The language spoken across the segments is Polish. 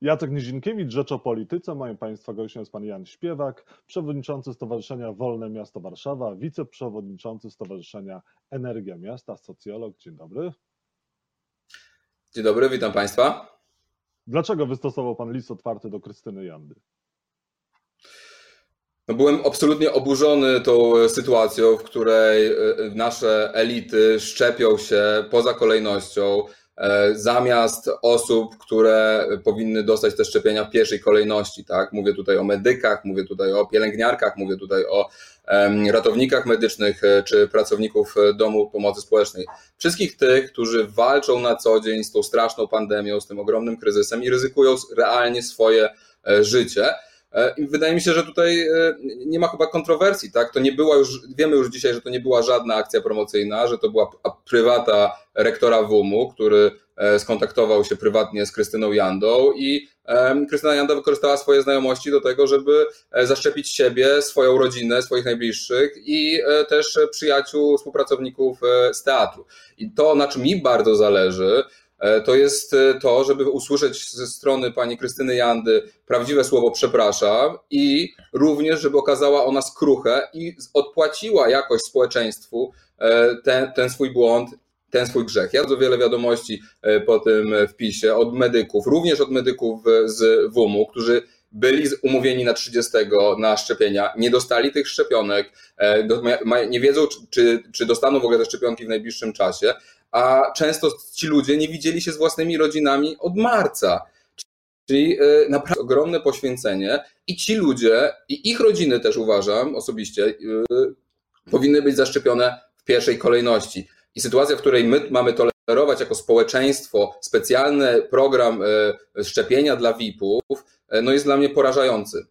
Jacek Nizinkiewicz, Rzecz o Polityce. Moim Państwa gościem jest Pan Jan Śpiewak, przewodniczący Stowarzyszenia Wolne Miasto Warszawa, wiceprzewodniczący Stowarzyszenia Energia Miasta, socjolog. Dzień dobry. Dzień dobry, witam Państwa. Dlaczego wystosował Pan list otwarty do Krystyny Jandy? No byłem absolutnie oburzony tą sytuacją, w której e, nasze elity szczepią się poza kolejnością, e, zamiast osób, które powinny dostać te szczepienia w pierwszej kolejności. Tak? Mówię tutaj o medykach, mówię tutaj o pielęgniarkach, mówię tutaj o ratownikach medycznych e, czy pracowników domu pomocy społecznej. Wszystkich tych, którzy walczą na co dzień z tą straszną pandemią, z tym ogromnym kryzysem i ryzykują realnie swoje życie. E, I wydaje mi się, że tutaj e, nie ma chyba kontrowersji, tak? To nie była już, wiemy już dzisiaj, że to nie była żadna akcja promocyjna, że to była prywata rektora WUM-u, który e, skontaktował się prywatnie z Krystyną Jandą i Krystyna Janda wykorzystała swoje znajomości do tego, żeby zaszczepić siebie, swoją rodzinę, swoich najbliższych i też przyjaciół, współpracowników z teatru. I to, na czym mi bardzo zależy, to jest e, to, żeby usłyszeć ze strony pani Krystyny Jandy prawdziwe słowo przepraszam i również, żeby okazała ona skruchę i odpłaciła jakoś społeczeństwu e, ten, ten swój błąd ten swój grzech. Ja bardzo wiele wiadomości po tym wpisie od medyków, również od medyków z WUM-u, którzy byli umówieni na 30 na szczepienia, nie dostali tych szczepionek, nie wiedzą, czy, czy dostaną w ogóle te szczepionki w najbliższym czasie a często ci ludzie nie widzieli się z własnymi rodzinami od marca. Czyli e, naprawdę ogromne poświęcenie i ci ludzie, i ich rodziny też uważam osobiście, e, powinny być zaszczepione w pierwszej kolejności. I sytuacja, w której my mamy tolerować jako społeczeństwo specjalny program e, szczepienia dla VIP-ów, no jest dla mnie porażający.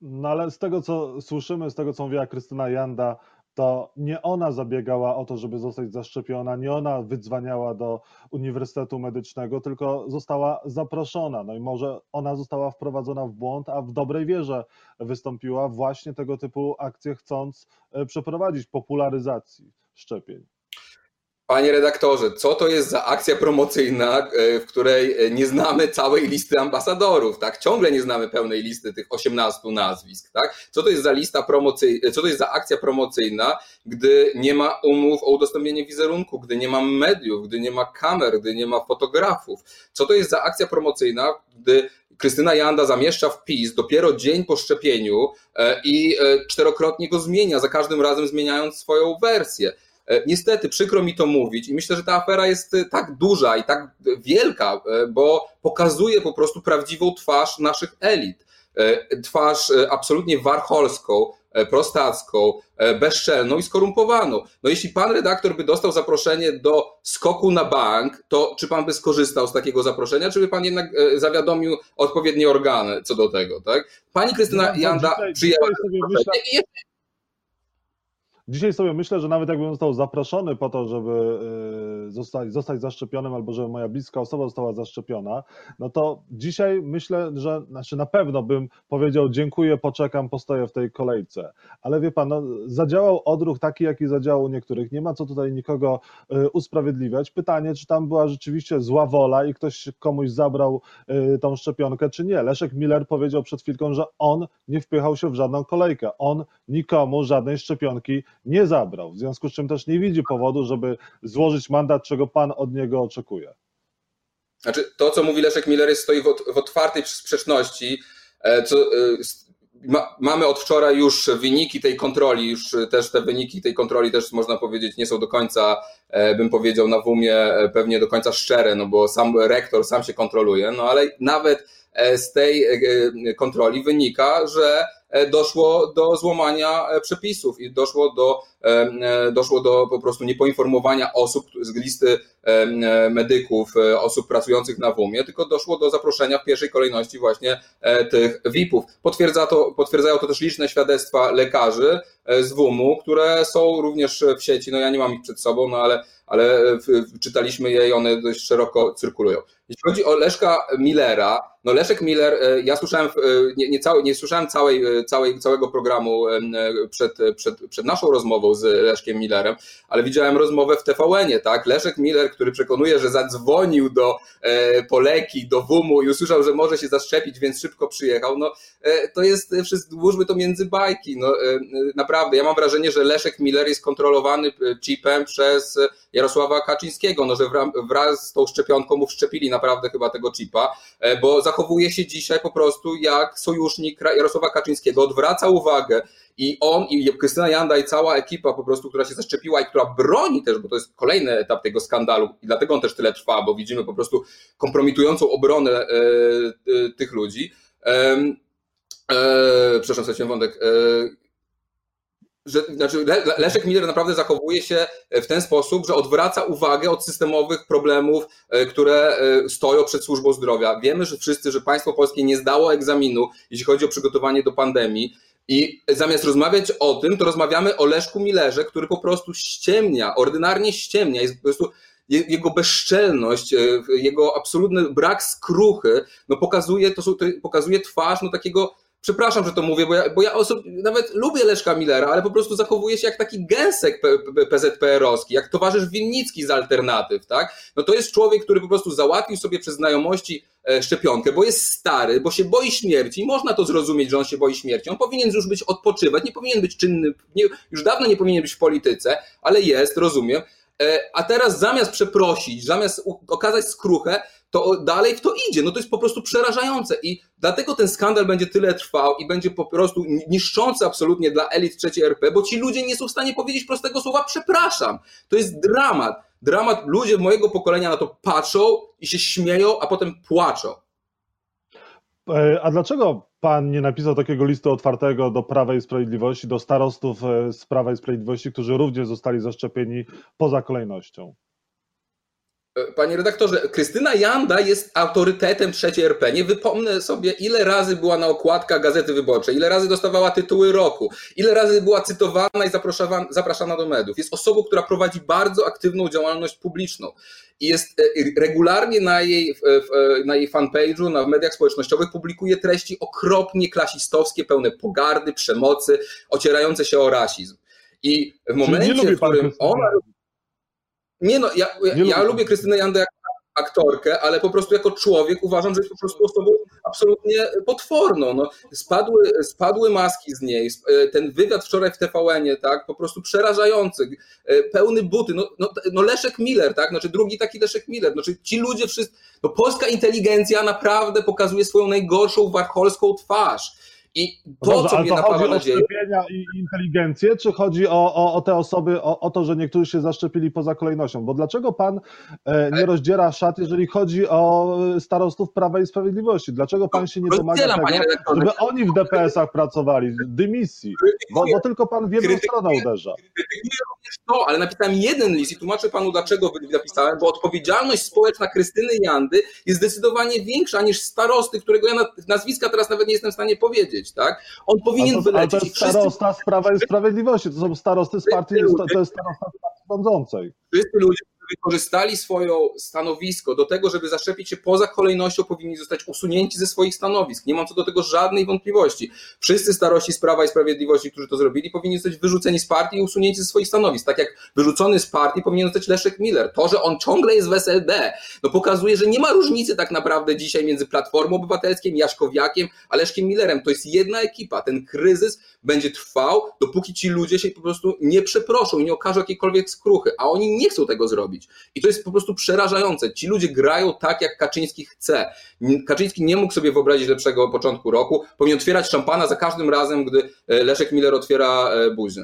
No ale z tego, co słyszymy, z tego, co mówiła Krystyna Janda, to nie ona zabiegała o to, żeby zostać zaszczepiona, nie ona wydzwaniała do Uniwersytetu Medycznego, tylko została zaproszona. No i może ona została wprowadzona w błąd, a w dobrej wierze wystąpiła właśnie tego typu akcje, chcąc e, przeprowadzić popularyzacji szczepień. Panie redaktorze, co to jest za akcja promocyjna, e, w której e, nie znamy całej listy ambasadorów, tak? Ciągle nie znamy pełnej listy tych 18 nazwisk, tak? Co to jest za lista promocyjna, co to jest za akcja promocyjna, gdy nie ma umów o udostępnienie wizerunku, gdy nie ma mediów, gdy nie ma kamer, gdy nie ma fotografów? Co to jest za akcja promocyjna, gdy Krystyna Janda zamieszcza wpis dopiero dzień po szczepieniu e, i czterokrotnie go zmienia, za każdym razem zmieniając swoją wersję? E, niestety, przykro mi to mówić i myślę, że ta afera jest e, tak duża i tak wielka, e, bo pokazuje po prostu prawdziwą twarz naszych elit. Twarz absolutnie warcholską, prostacką, bezczelną i skorumpowaną. No jeśli pan redaktor by dostał zaproszenie do skoku na bank, to czy pan by skorzystał z takiego zaproszenia, czy by pan jednak zawiadomił odpowiednie organy co do tego, tak? Pani Krystyna no, Janda przyjęła i Dzisiaj sobie myślę, że nawet jakbym został zaproszony po to, żeby y, zostać, zostać zaszczepionym, albo żeby moja bliska osoba została zaszczepiona, no to dzisiaj myślę, że znaczy na pewno bym powiedział dziękuję, poczekam, postoję w tej kolejce. Ale wie pan, no, zadziałał odruch taki, jaki zadziałał u niektórych. Nie ma co tutaj nikogo y, usprawiedliwiać. Pytanie, czy tam była rzeczywiście zła wola i ktoś komuś zabrał y, tą szczepionkę, czy nie. Leszek Miller powiedział przed chwilką, że on nie wpychał się w żadną kolejkę. On nikomu żadnej szczepionki nie zabrał, w związku z czym też nie widzi powodu, żeby złożyć mandat, czego pan od niego oczekuje. Znaczy, to, co mówi Leszek Miller, jest, stoi w otwartej sprzeczności. E, co, e, ma, mamy od wczoraj już wyniki tej kontroli, już też te wyniki tej kontroli też można powiedzieć nie są do końca, e, bym powiedział, na WUMie pewnie do końca szczere, no bo sam rektor sam się kontroluje, no ale nawet z tej kontroli wynika, że doszło do złamania e, przepisów i doszło do, e, doszło do po prostu niepoinformowania osób z listy medyków, osób pracujących na WUM-ie, tylko doszło do zaproszenia w pierwszej kolejności właśnie tych VIP-ów. Potwierdza to, potwierdzają to też liczne świadectwa lekarzy z WUM-u, które są również w sieci. No ja nie mam ich przed sobą, no ale, ale czytaliśmy je i one dość szeroko cyrkulują. Jeśli chodzi o Leszka Millera, No Leszek Miller, e, ja słyszałem, e, nie, nie, nie słyszałem całej, e, całej, całego programu przed, przed, przed naszą rozmową z Leszkiem Millerem, ale widziałem rozmowę w TVN-ie, tak? Leszek Miller, który przekonuje, że zadzwonił do Poleki, do WUM-u i usłyszał, że może się zaszczepić, więc szybko przyjechał, no to jest, włóżmy to między bajki, no naprawdę, ja mam wrażenie, że Leszek Miller jest kontrolowany chipem przez Jarosława Kaczyńskiego, no że wraz z tą szczepionką mu wszczepili naprawdę chyba tego chipa, bo zachowuje się dzisiaj po prostu jak sojusznik Jarosława Kaczyńskiego, odwraca uwagę i on, i Krystyna Janda, i cała ekipa po prostu, która się zaszczepiła i która broni też, bo to jest kolejny etap tego skandalu i dlatego on też tyle trwa, bo widzimy po prostu kompromitującą obronę e, e, tych ludzi. E, przepraszam, straciłem wątek. E, że znaczy Leszek Miller naprawdę zachowuje się w ten sposób, że odwraca uwagę od systemowych problemów, e, które e, stoją przed służbą zdrowia. Wiemy, że wszyscy, że państwo polskie nie zdało egzaminu, jeśli chodzi o przygotowanie do pandemii. I zamiast rozmawiać o tym, to rozmawiamy o Leszku Millerze, który po prostu ściemnia, ordynarnie ściemnia, jest po prostu jego bezczelność, e, jego absolutny brak skruchy, no pokazuje, to pokazuje twarz no takiego przepraszam, że to mówię, bo ja, bo ja nawet lubię Leszka Millera, ale po prostu zachowuje się jak taki gęsek PZPR-owski, jak towarzysz Winnicki z alternatyw, tak? No to jest człowiek, który po prostu załatwił sobie przez znajomości e, szczepionkę, bo jest stary, bo się boi śmierci można to zrozumieć, że on się boi śmierci. On powinien już być odpoczywać, nie powinien być czynny, nie, już dawno nie powinien być w polityce, ale jest, rozumiem. E, a teraz zamiast przeprosić, zamiast okazać skruchę, to dalej w to idzie. No to jest po prostu przerażające i dlatego ten skandal będzie tyle trwał i będzie po prostu niszczący absolutnie dla elit trzeciej RP, bo ci ludzie nie są w stanie powiedzieć prostego słowa przepraszam. To jest dramat. Dramat. Ludzie mojego pokolenia na to patrzą i się śmieją, a potem płaczą. E, a dlaczego pan nie napisał takiego listu otwartego do Prawa i Sprawiedliwości, do starostów e, z Prawa i Sprawiedliwości, którzy również zostali zaszczepieni poza kolejnością? Panie redaktorze, Krystyna Janda jest autorytetem trzeciej RP. Nie wypomnę sobie, ile razy była na okładkach Gazety Wyborczej, ile razy dostawała tytuły roku, ile razy była cytowana i zapraszana, do mediów. Jest osobą, która prowadzi bardzo aktywną działalność publiczną i jest e, regularnie na jej, na jej fanpage'u, na mediach społecznościowych publikuje treści okropnie klasistowskie, pełne pogardy, przemocy, ocierające się o rasizm. I w momencie, w którym ona nie no, ja, ja, ja lubię Krystynę Jandę jako aktorkę, ale po prostu jako człowiek uważam, że jest po prostu osobą absolutnie potworną. No, spadły, spadły maski z niej, e, ten wywiad wczoraj w TVN-ie, tak, po prostu przerażający, e, pełny buty, no, no, no Leszek Miller, tak, znaczy drugi taki Leszek Miller, znaczy ci ludzie wszyscy, no polska inteligencja naprawdę pokazuje swoją najgorszą warcholską twarz i to, Dobrze, co mnie to napawa nadzieję... i inteligencję, czy chodzi o, o, o te osoby, o, o, to, że niektórzy się zaszczepili poza kolejnością? Bo dlaczego pan e, nie rozdziera szat, jeżeli chodzi o starostów Prawa i Sprawiedliwości? Dlaczego pan się nie domaga tego, żeby oni w DPS-ach pracowali, dymisji? Bo, bo tylko pan w jedną stronę uderza. Krytykuję również to, ale napisałem jeden list i tłumaczę panu, dlaczego napisałem, bo odpowiedzialność społeczna Krystyny Jandy jest zdecydowanie większa niż starosty, którego ja nazwiska teraz nawet nie jestem w stanie powiedzieć tak? On powinien to, wylecieć. Ale to jest starosta z Prawa i Sprawiedliwości, to są starosty z partii, to jest starosta z partii rządzącej. Wszyscy ludzie, wykorzystali swoje stanowisko do tego, żeby zaszczepić się poza kolejnością, powinni zostać usunięci ze swoich stanowisk. Nie mam co do tego żadnej wątpliwości. Wszyscy starości z Prawa i Sprawiedliwości, którzy to zrobili, powinni zostać wyrzuceni z partii i usunięci ze swoich stanowisk. Tak jak wyrzucony z partii powinien zostać Leszek Miller. To, że on ciągle jest w SLD, no pokazuje, że nie ma różnicy tak naprawdę dzisiaj między Platformą Obywatelską, Jaszkowiakiem, a Leszkiem Millerem. To jest jedna ekipa. Ten kryzys będzie trwał, dopóki ci ludzie się po prostu nie przeproszą i nie okażą jakiejkolwiek skruchy, a oni nie chcą tego zrobić robić. I to jest po prostu przerażające. Ci ludzie grają tak, jak Kaczyński chce. Kaczyński nie mógł sobie wyobrazić lepszego początku roku. Powinien otwierać szampana za każdym razem, gdy e, Leszek Miller otwiera e, buzię.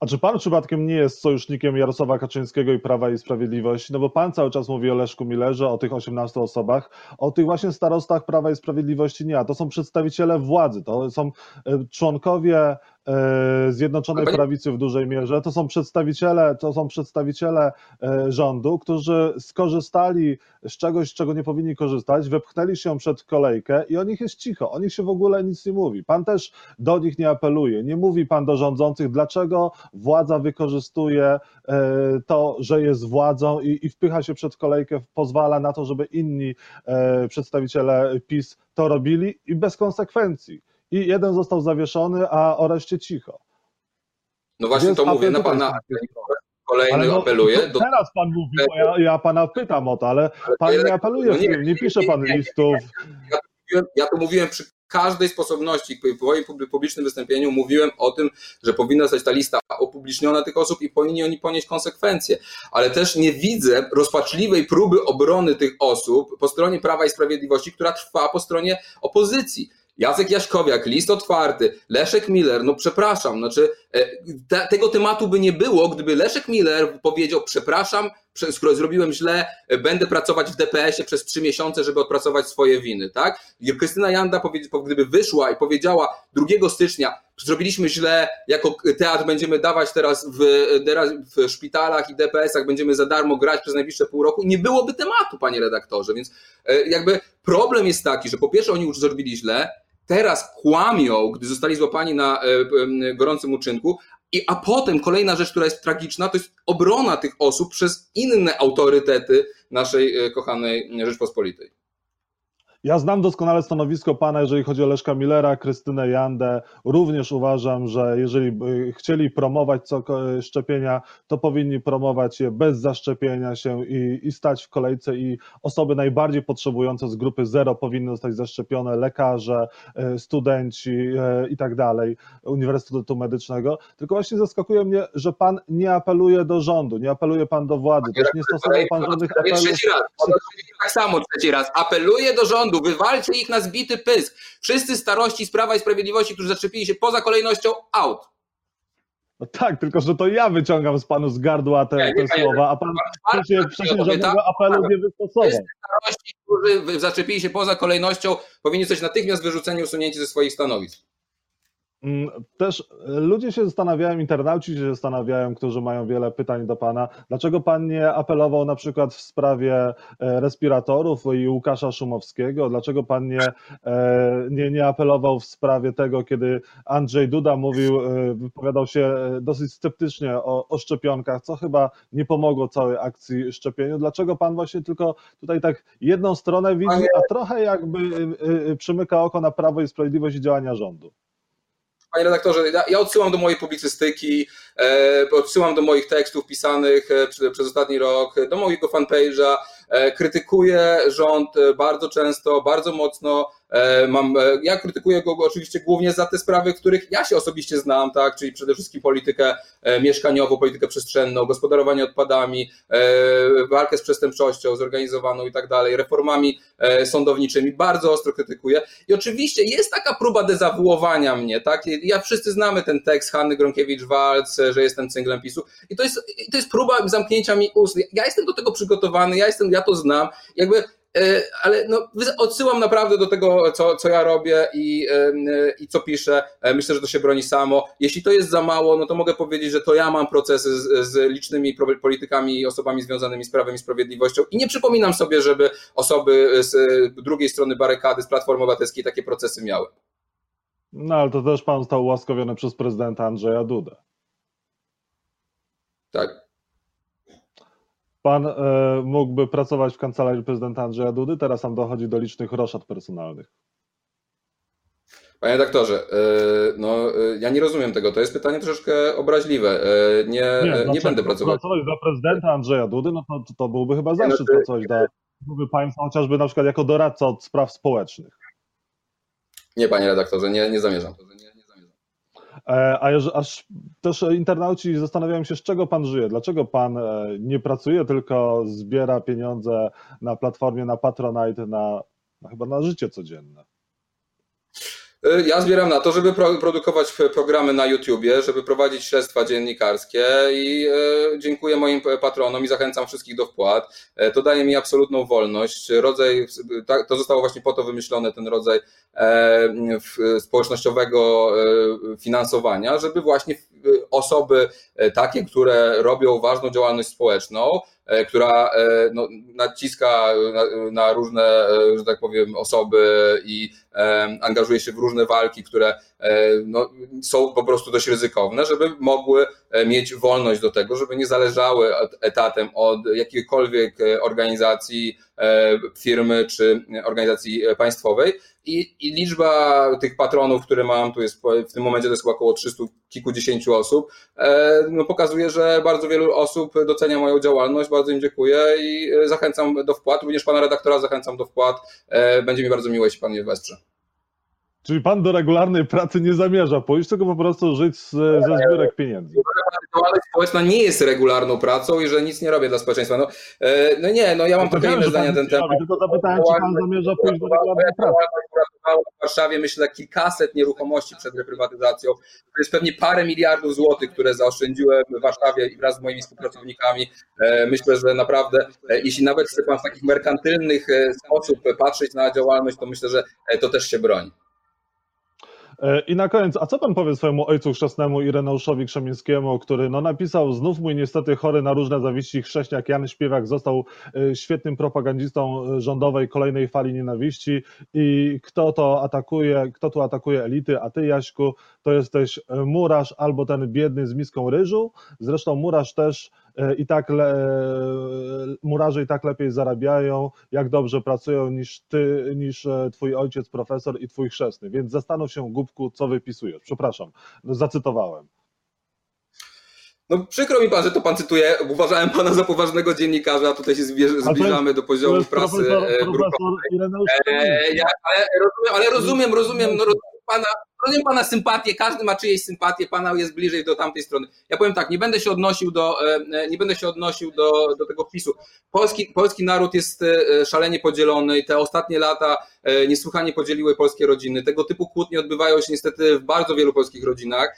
A czy pan przypadkiem nie jest sojusznikiem Jarosława Kaczyńskiego i Prawa i Sprawiedliwości? No bo pan cały czas mówi o Leszku Millerze, o tych 18 osobach, o tych właśnie starostach Prawa i Sprawiedliwości nie, a to są przedstawiciele władzy, to są e, członkowie Zjednoczonej Panie- Prawicy w dużej mierze. To są przedstawiciele, to są przedstawiciele e, rządu, którzy skorzystali z czegoś, z czego nie powinni korzystać, wepchnęli się przed kolejkę i o nich jest cicho, o nich się w ogóle nic nie mówi. Pan też do nich nie apeluje, nie mówi pan do rządzących, dlaczego władza wykorzystuje e, to, że jest władzą i, i wpycha się przed kolejkę, pozwala na to, żeby inni e, przedstawiciele PiS to robili i bez konsekwencji. I jeden został zawieszony, a o reszcie cicho. No właśnie Więc to mówię, na pana kolejny no, apeluje. Do, Teraz pan mówi, bo ja, ja pana pytam o to, ale pan nie apeluje, no nie, tym, nie pisze pan nie, listów. mówiłem- ja to mówiłem przy każdej sposobności, w moim publi- publicznym wystąpieniu mówiłem o tym, że powinna zostać ta lista opubliczniona tych osób i powinni oni ponieść konsekwencje. Ale też nie widzę rozpaczliwej próby obrony tych osób po stronie Prawa i Sprawiedliwości, która trwa po stronie opozycji. Jacek Jaśkowiak, list otwarty, Leszek Miller, no przepraszam, znaczy e, te, tego tematu by nie było, gdyby Leszek Miller powiedział, przepraszam, prze- skoro zrobiłem źle, e, będę pracować w DPS-ie przez trzy miesiące, żeby odpracować swoje winy, tak? Krystyna Janda, gdyby wyszła i powiedziała 2 stycznia, zrobiliśmy źle, jako teatr będziemy dawać teraz w, teraz w szpitalach i DPS-ach, będziemy za darmo grać przez najbliższe pół roku, nie byłoby tematu, panie redaktorze, więc e, jakby problem jest taki, że po pierwsze oni już zrobili źle, teraz kłamią, gdy zostali złapani na e, e, gorącym uczynku, i, a potem kolejna rzecz, która jest tragiczna, to jest obrona tych osób przez inne autorytety naszej e, kochanej Rzeczpospolitej. Ja znam doskonale stanowisko pana, jeżeli chodzi o Leszka Millera, Krystynę Jandę. Również uważam, że jeżeli chcieli promować co, szczepienia, to powinni promować je bez zaszczepienia się i, i stać w kolejce i osoby najbardziej potrzebujące z grupy zero powinny zostać zaszczepione, lekarze, e, studenci e, i tak dalej, Uniwersytetu Medycznego. Tylko właśnie zaskakuje mnie, że pan nie apeluje do rządu, nie apeluje pan do władzy, też nie stosował pan żadnych apelów. trzeci raz. Tak samo trzeci raz. Apeluję do rządu, wywalcie ich na zbity pysk. Wszyscy starości z Prawa i Sprawiedliwości, którzy zaczepili się poza kolejnością, out. No tak, tylko że to ja wyciągam z panu z gardła te, nie, te słowa, a pan wcześniej żadnego apelu nie wystosował. Starości, którzy zaczepili się poza kolejnością, powinni zostać natychmiast wyrzuceni, usunięci ze swoich stanowisk. Mm, Też e, ludzie się zastanawiają, internauci się zastanawiają, którzy mają wiele pytań do pana, dlaczego pan nie apelował na przykład w sprawie e, respiratorów i Łukasza Szumowskiego, dlaczego pan nie, e, nie, nie apelował w sprawie tego, kiedy Andrzej Duda mówił, wypowiadał się dosyć sceptycznie o, o szczepionkach, co chyba nie pomogło całej akcji szczepieniu. Dlaczego pan właśnie tylko tutaj tak jedną stronę widzi, a trochę jakby przymyka oko na Prawo i Sprawiedliwość i działania rządu? Panie redaktorze, ja, ja odsyłam do mojej publicystyki, e, odsyłam do moich tekstów pisanych e, przez ostatni rok, do mojego fanpage'a. E, krytykuję rząd bardzo często, bardzo mocno. E, mam, e, ja krytykuję go oczywiście głównie za te sprawy, których ja się osobiście znam, tak, czyli przede wszystkim politykę e, mieszkaniową, politykę przestrzenną, gospodarowanie odpadami, walkę z przestępczością zorganizowaną i tak dalej, reformami sądowniczymi. Bardzo ostro krytykuję. I oczywiście jest taka próba dezawuowania mnie, tak? Ja wszyscy znamy ten tekst Hanny Gronkiewicz-Walc, że jestem cynglem PiSu. I to jest, to jest próba zamknięcia mi ust. Ja jestem do tego przygotowany, ja jestem, ja to znam. Jakby ale no, odsyłam naprawdę do tego, co, co ja robię i, e, i co piszę. E, Myślę, że to się broni samo. Jeśli to jest za mało, no to mogę powiedzieć, że to ja mam procesy z, z licznymi politykami i osobami związanymi z Prawem i Sprawiedliwością i nie przypominam sobie, żeby osoby z e, drugiej strony barykady, z Platformy Obywatelskiej takie procesy miały. No ale to też pan został ułaskawiony przez prezydenta Andrzeja Dudę. Tak. Pan e, mógłby pracować w kancelarii prezydenta Andrzeja Dudy, teraz tam dochodzi do licznych roszad personalnych. Panie redaktorze, e, no e, ja nie rozumiem tego. To jest pytanie troszeczkę obraźliwe. Nie, nie, nie dlaczego? będę pracował. Pracować dla prezydenta Andrzeja Dudy, no to, to byłby chyba zaszczyt no to- pracować dla państwa chociażby na przykład jako doradca od spraw społecznych. Nie, panie redaktorze, nie, nie zamierzam. Nie, nie zamierzam. E, A jeż- aż też internauci zastanawiają się, z czego pan żyje, dlaczego pan e, nie pracuje, tylko zbiera pieniądze na platformie, na Patronite, na, na chyba na życie codzienne. Y, Ja zbieram na to, żeby pro, produkować programy na YouTubie, żeby prowadzić śledztwa dziennikarskie i e, dziękuję moim patronom i zachęcam wszystkich do wpłat. E, to daje mi absolutną wolność. Rodzaj, tak, to zostało właśnie po to wymyślone, ten rodzaj e, społecznościowego e, finansowania, żeby właśnie osoby takie, które robią ważną działalność społeczną, która e, no, naciska na, na różne, e, że tak powiem, osoby i e, angażuje się w różne walki, które e, no, są po prostu dość ryzykowne, żeby mogły e, mieć wolność do tego, żeby nie zależały et- etatem od jakiejkolwiek e, organizacji, e, firmy czy organizacji e, państwowej. I, I liczba tych patronów, które mam, tu jest w tym momencie to jest około 300 kilkudziesięciu osób, e, no, pokazuje, że bardzo wielu osób docenia moją działalność. Bardzo im dziękuję i e, zachęcam do wpłat. Również pana redaktora zachęcam do wpłat. E, Będzie mi bardzo miło, jeśli pan mnie wesprze. Czyli pan do regularnej pracy nie zamierza pójść, tylko po prostu żyć z, ze zbiórek pieniędzy. Działalność społeczna nie jest regularną pracą i że nic nie robię dla społeczeństwa. No, e, no nie, no ja mam trochę inne zdanie na ten temat. Tylko zapytałem, czy pan zamierza pójść do regularnej pracy. W Warszawie, myślę, kilkaset nieruchomości przed reprywatyzacją. To jest pewnie parę miliardów złotych, które zaoszczędziłem w Warszawie i wraz z moimi współpracownikami. E, Myślę, że naprawdę, e, jeśli nawet chce pan w takich merkantylnych sposób patrzeć na działalność, to myślę, że to też się broni. E, I na koniec, a co pan powie swojemu ojcu chrzestnemu Ireneuszowi Krzemińskiemu, który no, napisał, znów mój niestety chory na różne zawiści. Chrześniak Jan Śpiewak został e, świetnym propagandistą e, rządowej kolejnej fali nienawiści. I kto to atakuje, kto tu atakuje elity, a ty Jaśku, to jesteś murarz albo ten biedny z miską ryżu, zresztą murarz też i tak le, murarze i tak lepiej zarabiają, jak dobrze pracują niż ty, niż e, twój ojciec profesor i twój chrzestny, więc zastanów się głupku, co wypisujesz. Przepraszam, zacytowałem. No przykro mi pan, że to pan cytuje. Uważałem pana za poważnego dziennikarza, a tutaj się zbliżamy do poziomu prasy profesor, e, profesor E, ja, ale, rozumiem, ale rozumiem, rozumiem, no, rozumiem pana, rozumiem pana sympatię, każdy ma czyjeś sympatię, pana jest bliżej do tamtej strony. Ja powiem tak, nie będę się odnosił do, e, e, nie będę się odnosił do, do tego wpisu. Polski, polski naród jest e, szalenie podzielony i te ostatnie lata niesłychanie podzieliły polskie rodziny. Tego typu kłótnie odbywają się niestety w bardzo wielu polskich rodzinach.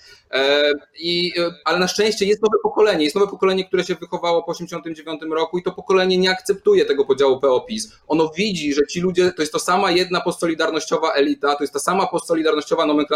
I, ale na szczęście jest nowe pokolenie, jest nowe pokolenie, które się wychowało po 1989 roku i to pokolenie nie akceptuje tego podziału PO-PiS. Ono widzi, że ci ludzie to jest to sama jedna postsolidarnościowa elita, to jest ta sama postsolidarnościowa nomenklatura.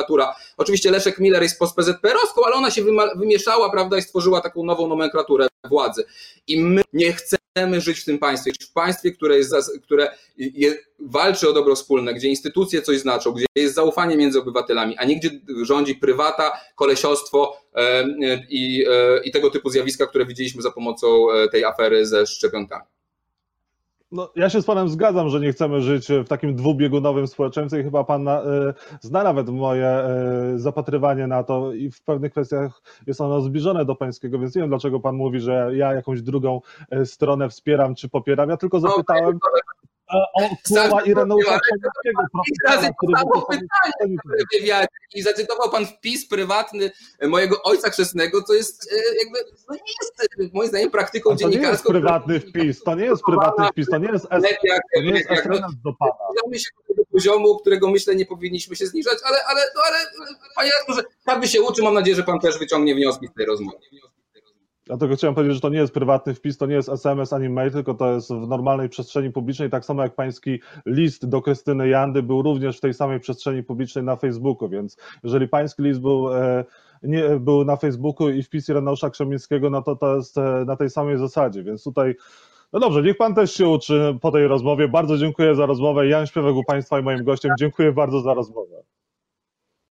Oczywiście Leszek Miller jest post-PZPR-owską, ale ona się wymieszała, prawda, i stworzyła taką nową nomenklaturę władzy. I my nie chcemy żyć w tym państwie, w państwie, które, jest, które je, walczy o dobro wspólne, gdzie instytucje coś znaczą, gdzie jest zaufanie między obywatelami, a nie gdzie rządzi prywata, kolesiostwo e, e, i, e, i tego typu zjawiska, które widzieliśmy za pomocą tej afery ze szczepionkami. No, ja się z panem zgadzam, że nie chcemy żyć w takim dwubiegunowym społeczeństwie i chyba pan e, zna nawet moje e, zapatrywanie na to i w pewnych kwestiach jest ono zbliżone do pańskiego, więc nie wiem dlaczego pan mówi, że ja jakąś drugą e, stronę wspieram czy popieram. Ja tylko zapytałem e, o słowa Ireneusza który Samo był pytanie w wywiadzie i zacytował pan wpis prywatny mojego ojca chrzestnego, co jest e, jakby, no nie jest e, moim zdaniem praktyką A to nie jest dziennikarską. prywatny wpis, to nie jest prywatny wpis, to nie jest, SMS do pana. zbliżamy się do tego poziomu, którego myślę nie powinniśmy się zniżać, ale, ale, no, ale panie redaktorze, każdy się uczy, mam nadzieję, że pan też wyciągnie wnioski z tej rozmowy. Dlatego chciałem powiedzieć, że to nie jest prywatny wpis, to nie jest SMS ani mail, tylko to jest w normalnej przestrzeni publicznej, tak samo jak pański list do Krystyny Jandy był również w tej samej przestrzeni publicznej na Facebooku, więc jeżeli pański list był, e, nie, był na Facebooku i wpis Ireneusza Krzemińskiego, no to to jest e, na tej samej zasadzie, więc tutaj no dobrze, niech pan też się uczy po tej rozmowie. Bardzo dziękuję za rozmowę. Jan Śpiewek u państwa i moim gościem. Dziękuję bardzo za rozmowę.